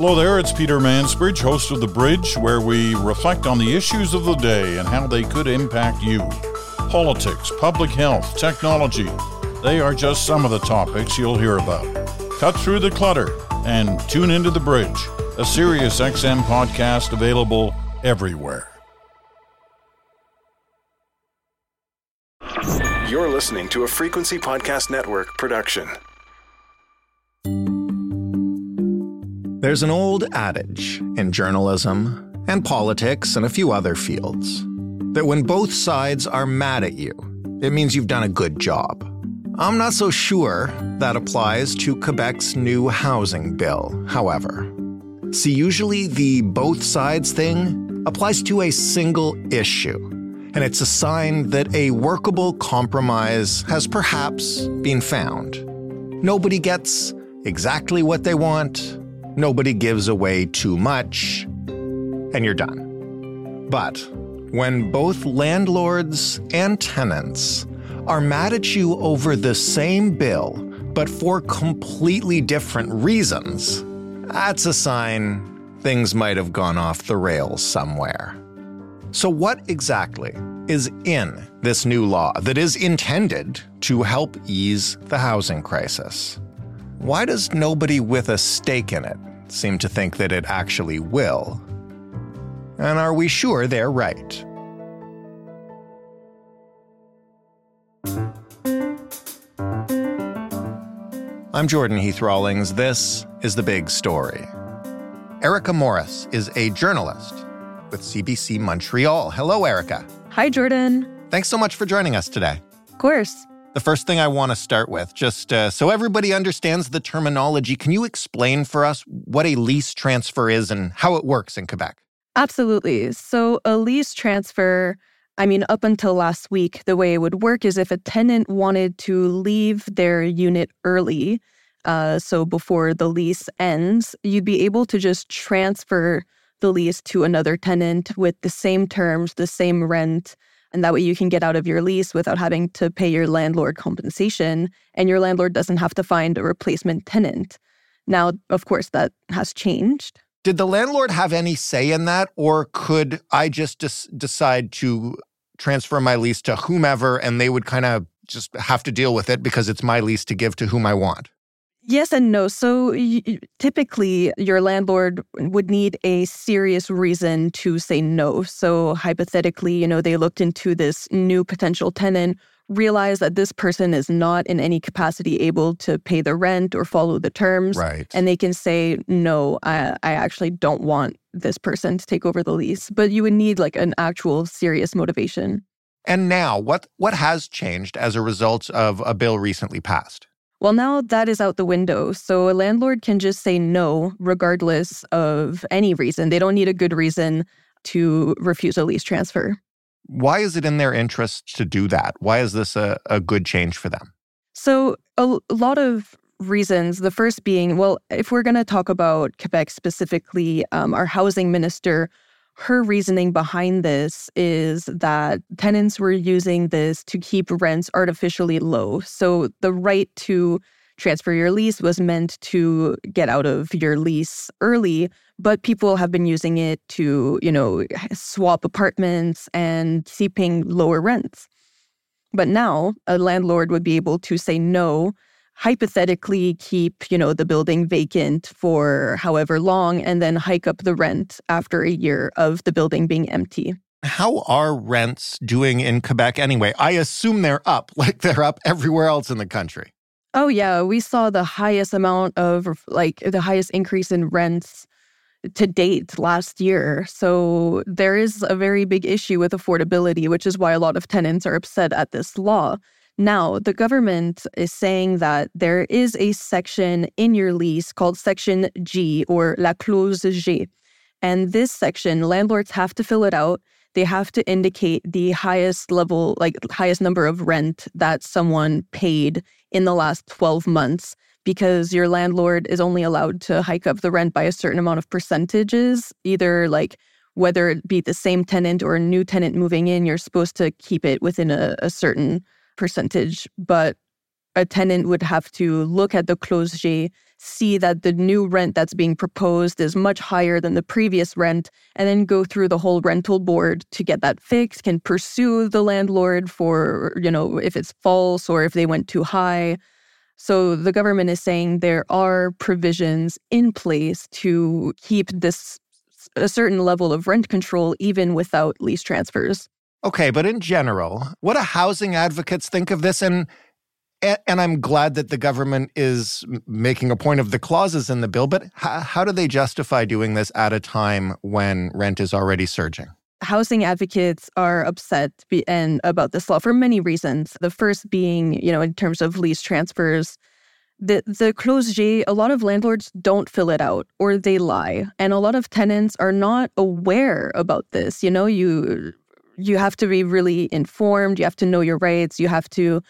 Hello there, it's Peter Mansbridge, host of The Bridge, where we reflect on the issues of the day and how they could impact you. Politics, public health, technology, they are just some of the topics you'll hear about. Cut through the clutter and tune into The Bridge, a Sirius XM podcast available everywhere. You're listening to a Frequency Podcast Network production. There's an old adage in journalism and politics and a few other fields that when both sides are mad at you, it means you've done a good job. I'm not so sure that applies to Quebec's new housing bill, however. See, usually the both sides thing applies to a single issue, and it's a sign that a workable compromise has perhaps been found. Nobody gets exactly what they want, nobody gives away too much, and you're done. But when both landlords and tenants are mad at you over the same bill, but for completely different reasons, that's a sign things might have gone off the rails somewhere. So, what exactly is in this new law that is intended to help ease the housing crisis? Why does nobody with a stake in it seem to think that it actually will? And are we sure they're right? I'm Jordan Heath Rawlings. This is The Big Story. Erika Morris is a journalist with CBC Montreal. Hello, Erika. Hi, Jordan. Thanks so much for joining us today. Of course. The first thing I want to start with, just uh, so everybody understands the terminology, can you explain for us what a lease transfer is and how it works in Quebec? Absolutely. So, a lease transfer, I mean, up until last week, the way it would work is if a tenant wanted to leave their unit early, uh, so before the lease ends, you'd be able to just transfer the lease to another tenant with the same terms, the same rent, and that way you can get out of your lease without having to pay your landlord compensation, and your landlord doesn't have to find a replacement tenant. Now, of course, that has changed. Did the landlord have any say in that, or could I just des- decide to transfer my lease to whomever and they would kind of just have to deal with it because it's my lease to give to whom I want? Yes and no. So y- typically, your landlord would need a serious reason to say no. So hypothetically, you know, they looked into this new potential tenant, realized that this person is not in any capacity able to pay the rent or follow the terms. Right. And they can say, no, I, I actually don't want this person to take over the lease. But you would need like an actual serious motivation. And now, what what has changed as a result of a bill recently passed? Well, now that is out the window. So a landlord can just say no, regardless of any reason. They don't need a good reason to refuse a lease transfer. Why is it in their interest to do that? Why is this a, a good change for them? So, a, lot of reasons. The first being, well, if we're going to talk about Quebec specifically, um, our housing minister her reasoning behind this is that tenants were using this to keep rents artificially low. So the right to transfer your lease was meant to get out of your lease early, but people have been using it to, you know, swap apartments and keeping lower rents. But now a landlord would be able to say no hypothetically keep, you know, the building vacant for however long and then hike up the rent after a year of the building being empty. How are rents doing in Quebec anyway? I assume they're up, like they're up everywhere else in the country. Oh, yeah. We saw the highest amount of, like, the highest increase in rents to date last year. So there is a very big issue with affordability, which is why a lot of tenants are upset at this law. Now, the government is saying that there is a section in your lease called Section G or La Clause G. And this section, landlords have to fill it out. They have to indicate the highest level, like highest number of rent that someone paid in the last 12 months because your landlord is only allowed to hike up the rent by a certain amount of percentages, either like whether it be the same tenant or a new tenant moving in, you're supposed to keep it within a, a certain percentage, but a tenant would have to look at the clause G, see that the new rent that's being proposed is much higher than the previous rent, and then go through the whole rental board to get that fixed, can pursue the landlord for, you know, if it's false or if they went too high. So the government is saying there are provisions in place to keep this a certain level of rent control even without lease transfers. Okay, but in general, what do housing advocates think of this? And and I'm glad that the government is making a point of the clauses in the bill, but how, how do they justify doing this at a time when rent is already surging? Housing advocates are upset be, and about this law for many reasons. The first being, you know, in terms of lease transfers, the the clause G, a lot of landlords don't fill it out or they lie, and a lot of tenants are not aware about this. You know, you you have to be really informed. You have to know your rights. You have to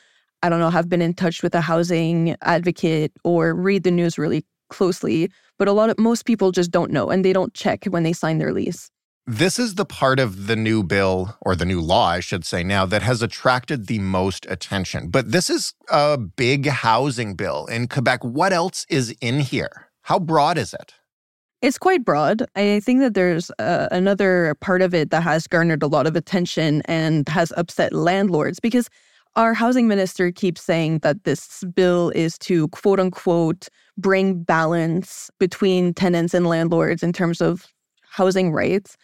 I don't know, have been in touch with a housing advocate or read the news really closely. But a lot of most people just don't know and they don't check when they sign their lease. This is the part of the new bill, or the new law, I should say now, that has attracted the most attention. But this is a big housing bill in Quebec. What else is in here? How broad is it? It's quite broad. I think that there's uh, another part of it that has garnered a lot of attention and has upset landlords because our housing minister keeps saying that this bill is to quote unquote bring balance between tenants and landlords in terms of housing rights.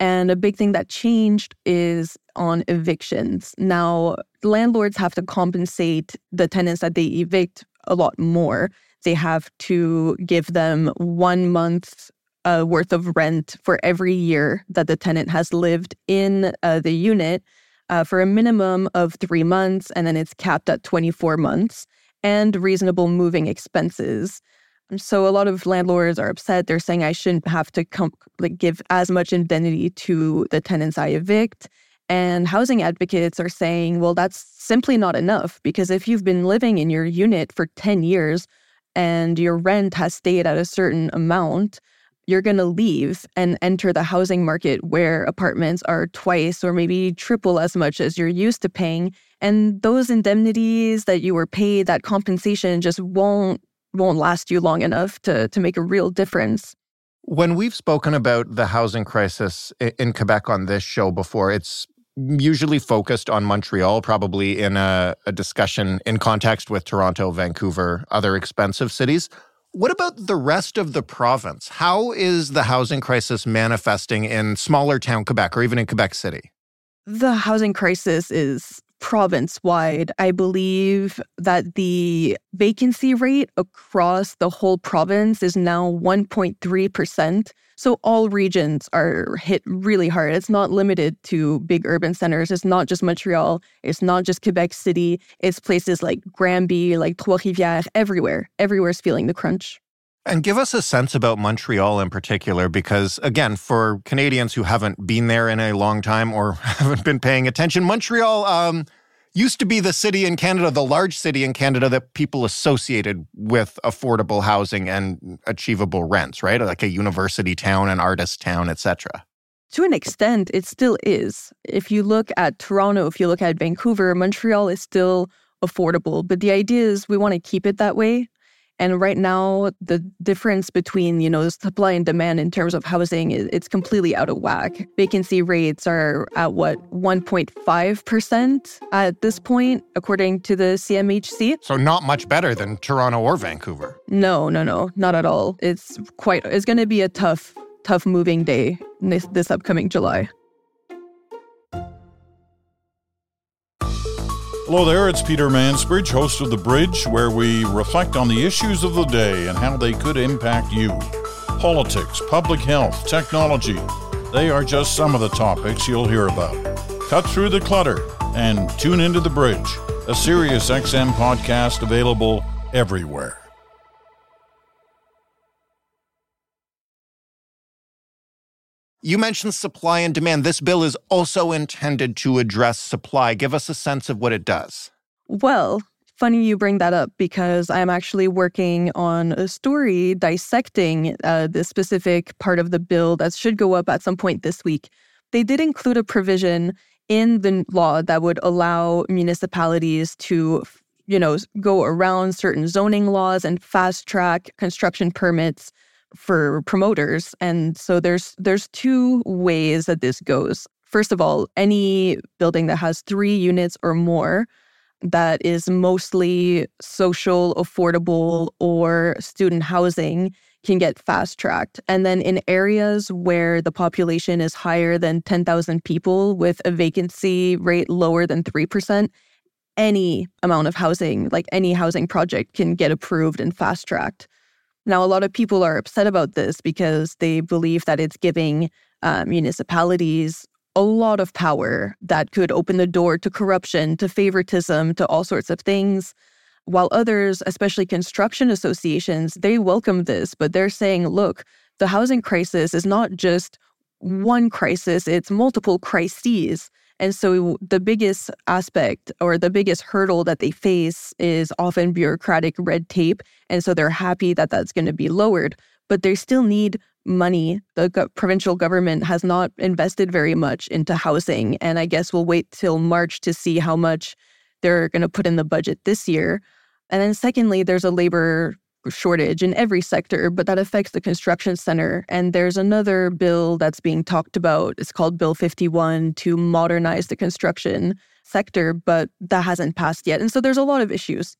And a big thing that changed is on evictions. Now, landlords have to compensate the tenants that they evict a lot more. They have to give them one month uh, worth of rent for every year that the tenant has lived in uh, the unit uh, for a minimum of three months, and then it's capped at 24 months, and reasonable moving expenses. So a lot of landlords are upset. They're saying I shouldn't have to com- like give as much indemnity to the tenants I evict. And housing advocates are saying, well, that's simply not enough because if you've been living in your unit for 10 years and your rent has stayed at a certain amount, you're going to leave and enter the housing market where apartments are twice or maybe triple as much as you're used to paying and those indemnities that you were paid that compensation just won't won't last you long enough to to make a real difference. When we've spoken about the housing crisis in Quebec on this show before it's usually focused on Montreal, probably in a, a discussion in context with Toronto, Vancouver, other expensive cities. What about the rest of the province? How is the housing crisis manifesting in smaller town Quebec or even in Quebec City? The housing crisis is province wide. I believe that the vacancy rate across the whole province is now 1.3%. So all regions are hit really hard. It's not limited to big urban centers. It's not just Montreal. It's not just Quebec City. It's places like Granby, like Trois-Rivières, everywhere. Everywhere's feeling the crunch. And give us a sense about Montreal in particular, because again, for Canadians who haven't been there in a long time or haven't been paying attention, Montreal um, used to be the city in Canada, the large city in Canada that people associated with affordable housing and achievable rents, right? Like a university town, an artist town, etc. To an extent, it still is. If you look at Toronto, if you look at Vancouver, Montreal is still affordable. But the idea is we want to keep it that way. And right now, the difference between, you know, supply and demand in terms of housing, it's completely out of whack. Vacancy rates are at what, 1.5% at this point, according to the CMHC. So not much better than Toronto or Vancouver. No, no, no, not at all. It's quite, it's going to be a tough, tough moving day this, this upcoming July. Hello there, it's Peter Mansbridge, host of The Bridge, where we reflect on the issues of the day and how they could impact you. Politics, public health, technology, they are just some of the topics you'll hear about. Cut through the clutter and tune into The Bridge, a Sirius XM podcast available everywhere. You mentioned supply and demand. This bill is also intended to address supply. Give us a sense of what it does. Well, funny you bring that up because I'm actually working on a story dissecting uh, this specific part of the bill that should go up at some point this week. They did include a provision in the law that would allow municipalities to you know, go around certain zoning laws and fast track construction permits for promoters. And so there's there's two ways that this goes. First of all, any building that has 3 units or more that is mostly social, affordable, or student housing can get fast tracked. And then in areas where the population is higher than 10,000 people with a vacancy rate lower than 3%, any amount of housing, like any housing project, can get approved and fast tracked. Now, a lot of people are upset about this because they believe that it's giving uh, municipalities a lot of power that could open the door to corruption, to favoritism, to all sorts of things. While others, especially construction associations, they welcome this, but they're saying, look, the housing crisis is not just one crisis, it's multiple crises. And so the biggest aspect or the biggest hurdle that they face is often bureaucratic red tape. And so they're happy that that's going to be lowered, but they still need money. The go- provincial government has not invested very much into housing. And I guess we'll wait till March to see how much they're going to put in the budget this year. And then, secondly, there's a labor shortage in every sector, but that affects the construction center. And there's another bill that's being talked about. It's called Bill 51 to modernize the construction sector, but that hasn't passed yet. And so there's a lot of issues.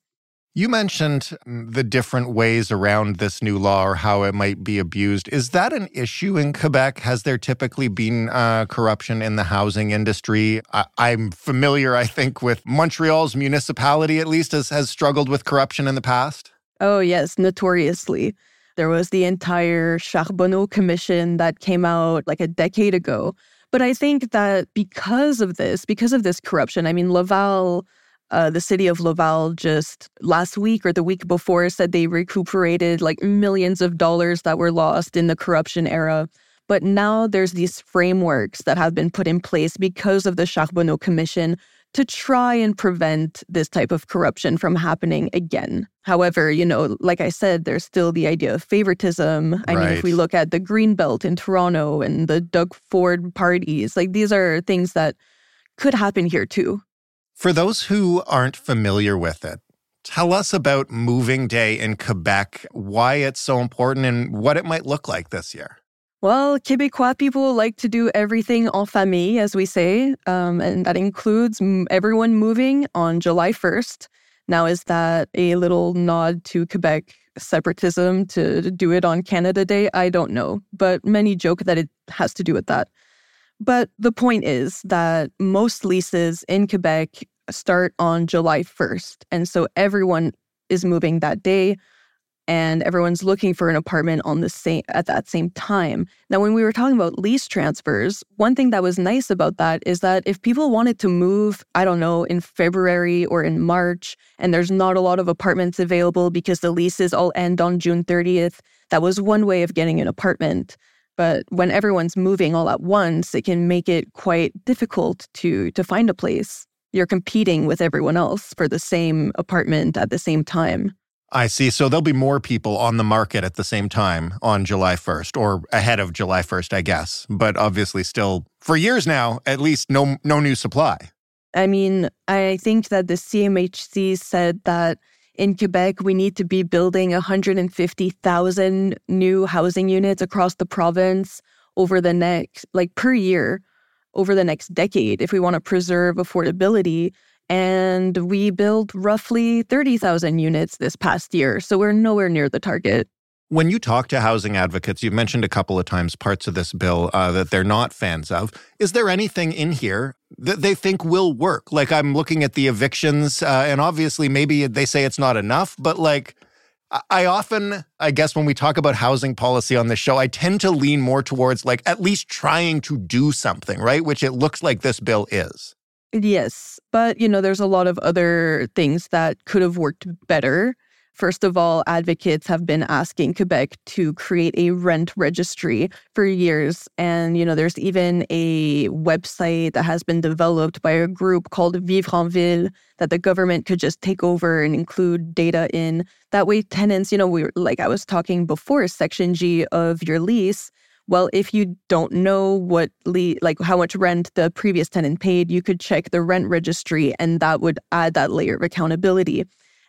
You mentioned mm, the different ways around this new law or how it might be abused. Is that an issue in Quebec? Has there typically been uh, corruption in the housing industry? I- am familiar, I think, with Montreal's municipality, at least, has, has struggled with corruption in the past. Oh, yes, notoriously. There was the entire Charbonneau Commission that came out like a decade ago. But I think that because of this, because of this corruption, I mean, Laval uh, the city of Laval just last week or the week before said they recuperated like millions of dollars that were lost in the corruption era. But now there's these frameworks that have been put in place because of the Charbonneau Commission to try and prevent this type of corruption from happening again. However, you know, like I said, there's still the idea of favoritism. I right. mean, if we look at the Green Belt in Toronto and the Doug Ford parties, like these are things that could happen here too. For those who aren't familiar with it, tell us about Moving Day in Quebec, why it's so important, and what it might look like this year. Well, Quebecois people like to do everything en famille, as we say, um, and that includes everyone moving on July 1st. Now, is that a little nod to Quebec separatism to do it on Canada Day? I don't know, but many joke that it has to do with that. But the point is that most leases in Quebec start on July 1st. And so everyone is moving that day and everyone's looking for an apartment on the same at that same time. Now when we were talking about lease transfers, one thing that was nice about that is that if people wanted to move, I don't know, in February or in March and there's not a lot of apartments available because the leases all end on June 30th, that was one way of getting an apartment. But when everyone's moving all at once, it can make it quite difficult to to find a place. You're competing with everyone else for the same apartment at the same time. I see. So there'll be more people on the market at the same time on July 1st or ahead of July 1st, I guess. But obviously still for years now, at least no no new supply. I mean, I think that the CMHC said that in Quebec, we need to be building 150,000 new housing units across the province over the next, like per year, over the next decade if we want to preserve affordability. And we built roughly 30,000 units this past year. So we're nowhere near the target. When you talk to housing advocates, you've mentioned a couple of times parts of this bill uh, that they're not fans of. Is there anything in here that they think will work? Like I'm looking at the evictions, uh, and obviously maybe they say it's not enough, but like I often, I guess, when we talk about housing policy on this show, I tend to lean more towards like at least trying to do something, right? Which it looks like this bill is. Yes. But, you know, there's a lot of other things that could have worked better. First of all, advocates have been asking Quebec to create a rent registry for years. And, you know, there's even a website that has been developed by a group called Vivre en Ville that the government could just take over and include data in. That way, tenants, you know, we like I was talking before, Section G of your lease Well, if you don't know what le- like how much rent the previous tenant paid, you could check the rent registry and that would add that layer of accountability.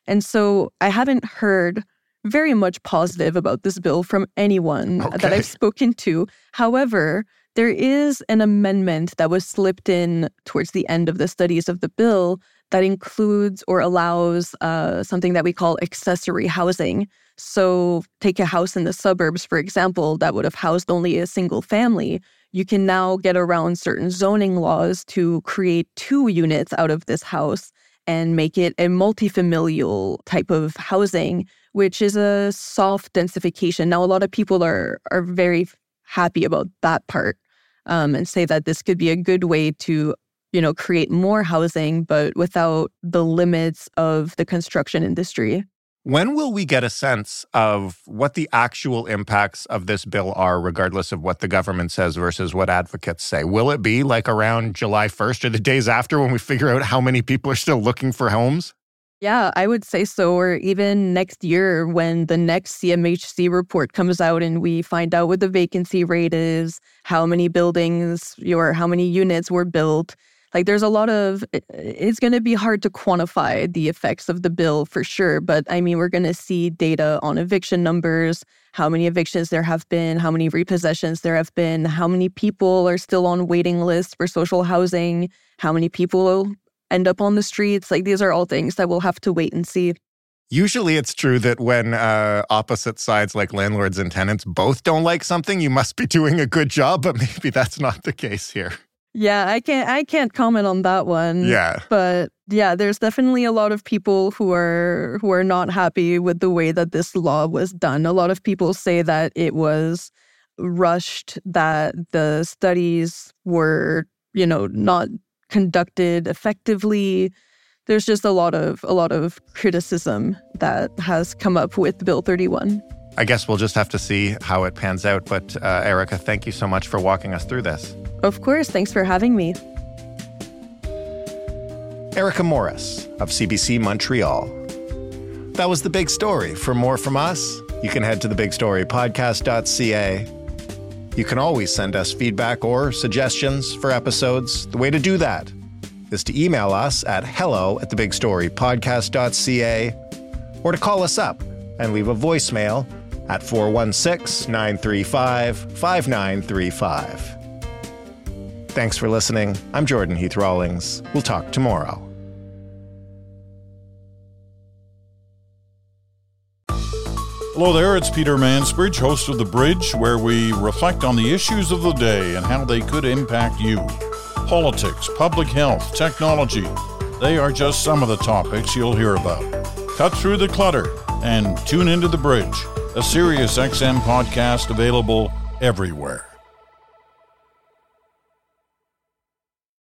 And so I haven't heard very much positive about this bill from anyone okay. that I've spoken to. However, there is an amendment that was slipped in towards the end of the studies of the bill that includes or allows uh, something that we call accessory housing. So, take a house in the suburbs, for example, that would have housed only a single family. You can now get around certain zoning laws to create two units out of this house and make it a multifamilial type of housing, which is a soft densification. Now, a lot of people are are very happy about that part um, and say that this could be a good way to you know create more housing but without the limits of the construction industry when will we get a sense of what the actual impacts of this bill are, regardless of what the government says versus what advocates say? Will it be like around July 1st or the days after when we figure out how many people are still looking for homes? Yeah, I would say so. Or even next year when the next CMHC report comes out and we find out what the vacancy rate is, how many buildings or how many units were built. Like there's a lot of, it's going to be hard to quantify the effects of the bill for sure. But I mean, we're going to see data on eviction numbers, how many evictions there have been, how many repossessions there have been, how many people are still on waiting lists for social housing, how many people end up on the streets. Like these are all things that we'll have to wait and see. Usually it's true that when uh, opposite sides, like landlords and tenants, both don't like something, you must be doing a good job, but maybe that's not the case here. Yeah, I can't I can't comment on that one. Yeah. But yeah, there's definitely a lot of people who are who are not happy with the way that this law was done. A lot of people say that it was rushed, that the studies were, you know, not conducted effectively. There's just a lot of a lot of criticism that has come up with Bill 31. I guess we'll just have to see how it pans out. But uh, Erika, thank you so much for walking us through this. Of course. Thanks for having me. Erika Morris of CBC Montreal. That was the big story. For more from us, you can head to thebigstorypodcast.ca you can always send us feedback or suggestions for episodes. The way to do that is to email us at hello at thebigstorypodcast.ca or to call us up and leave a voicemail at 416 935 5935. Thanks for listening. I'm Jordan Heath Rawlings. We'll talk tomorrow. Hello there, it's Peter Mansbridge, host of The Bridge, where we reflect on the issues of the day and how they could impact you. Politics, public health, technology, they are just some of the topics you'll hear about. Cut through the clutter and tune into The Bridge, a Sirius XM podcast available everywhere.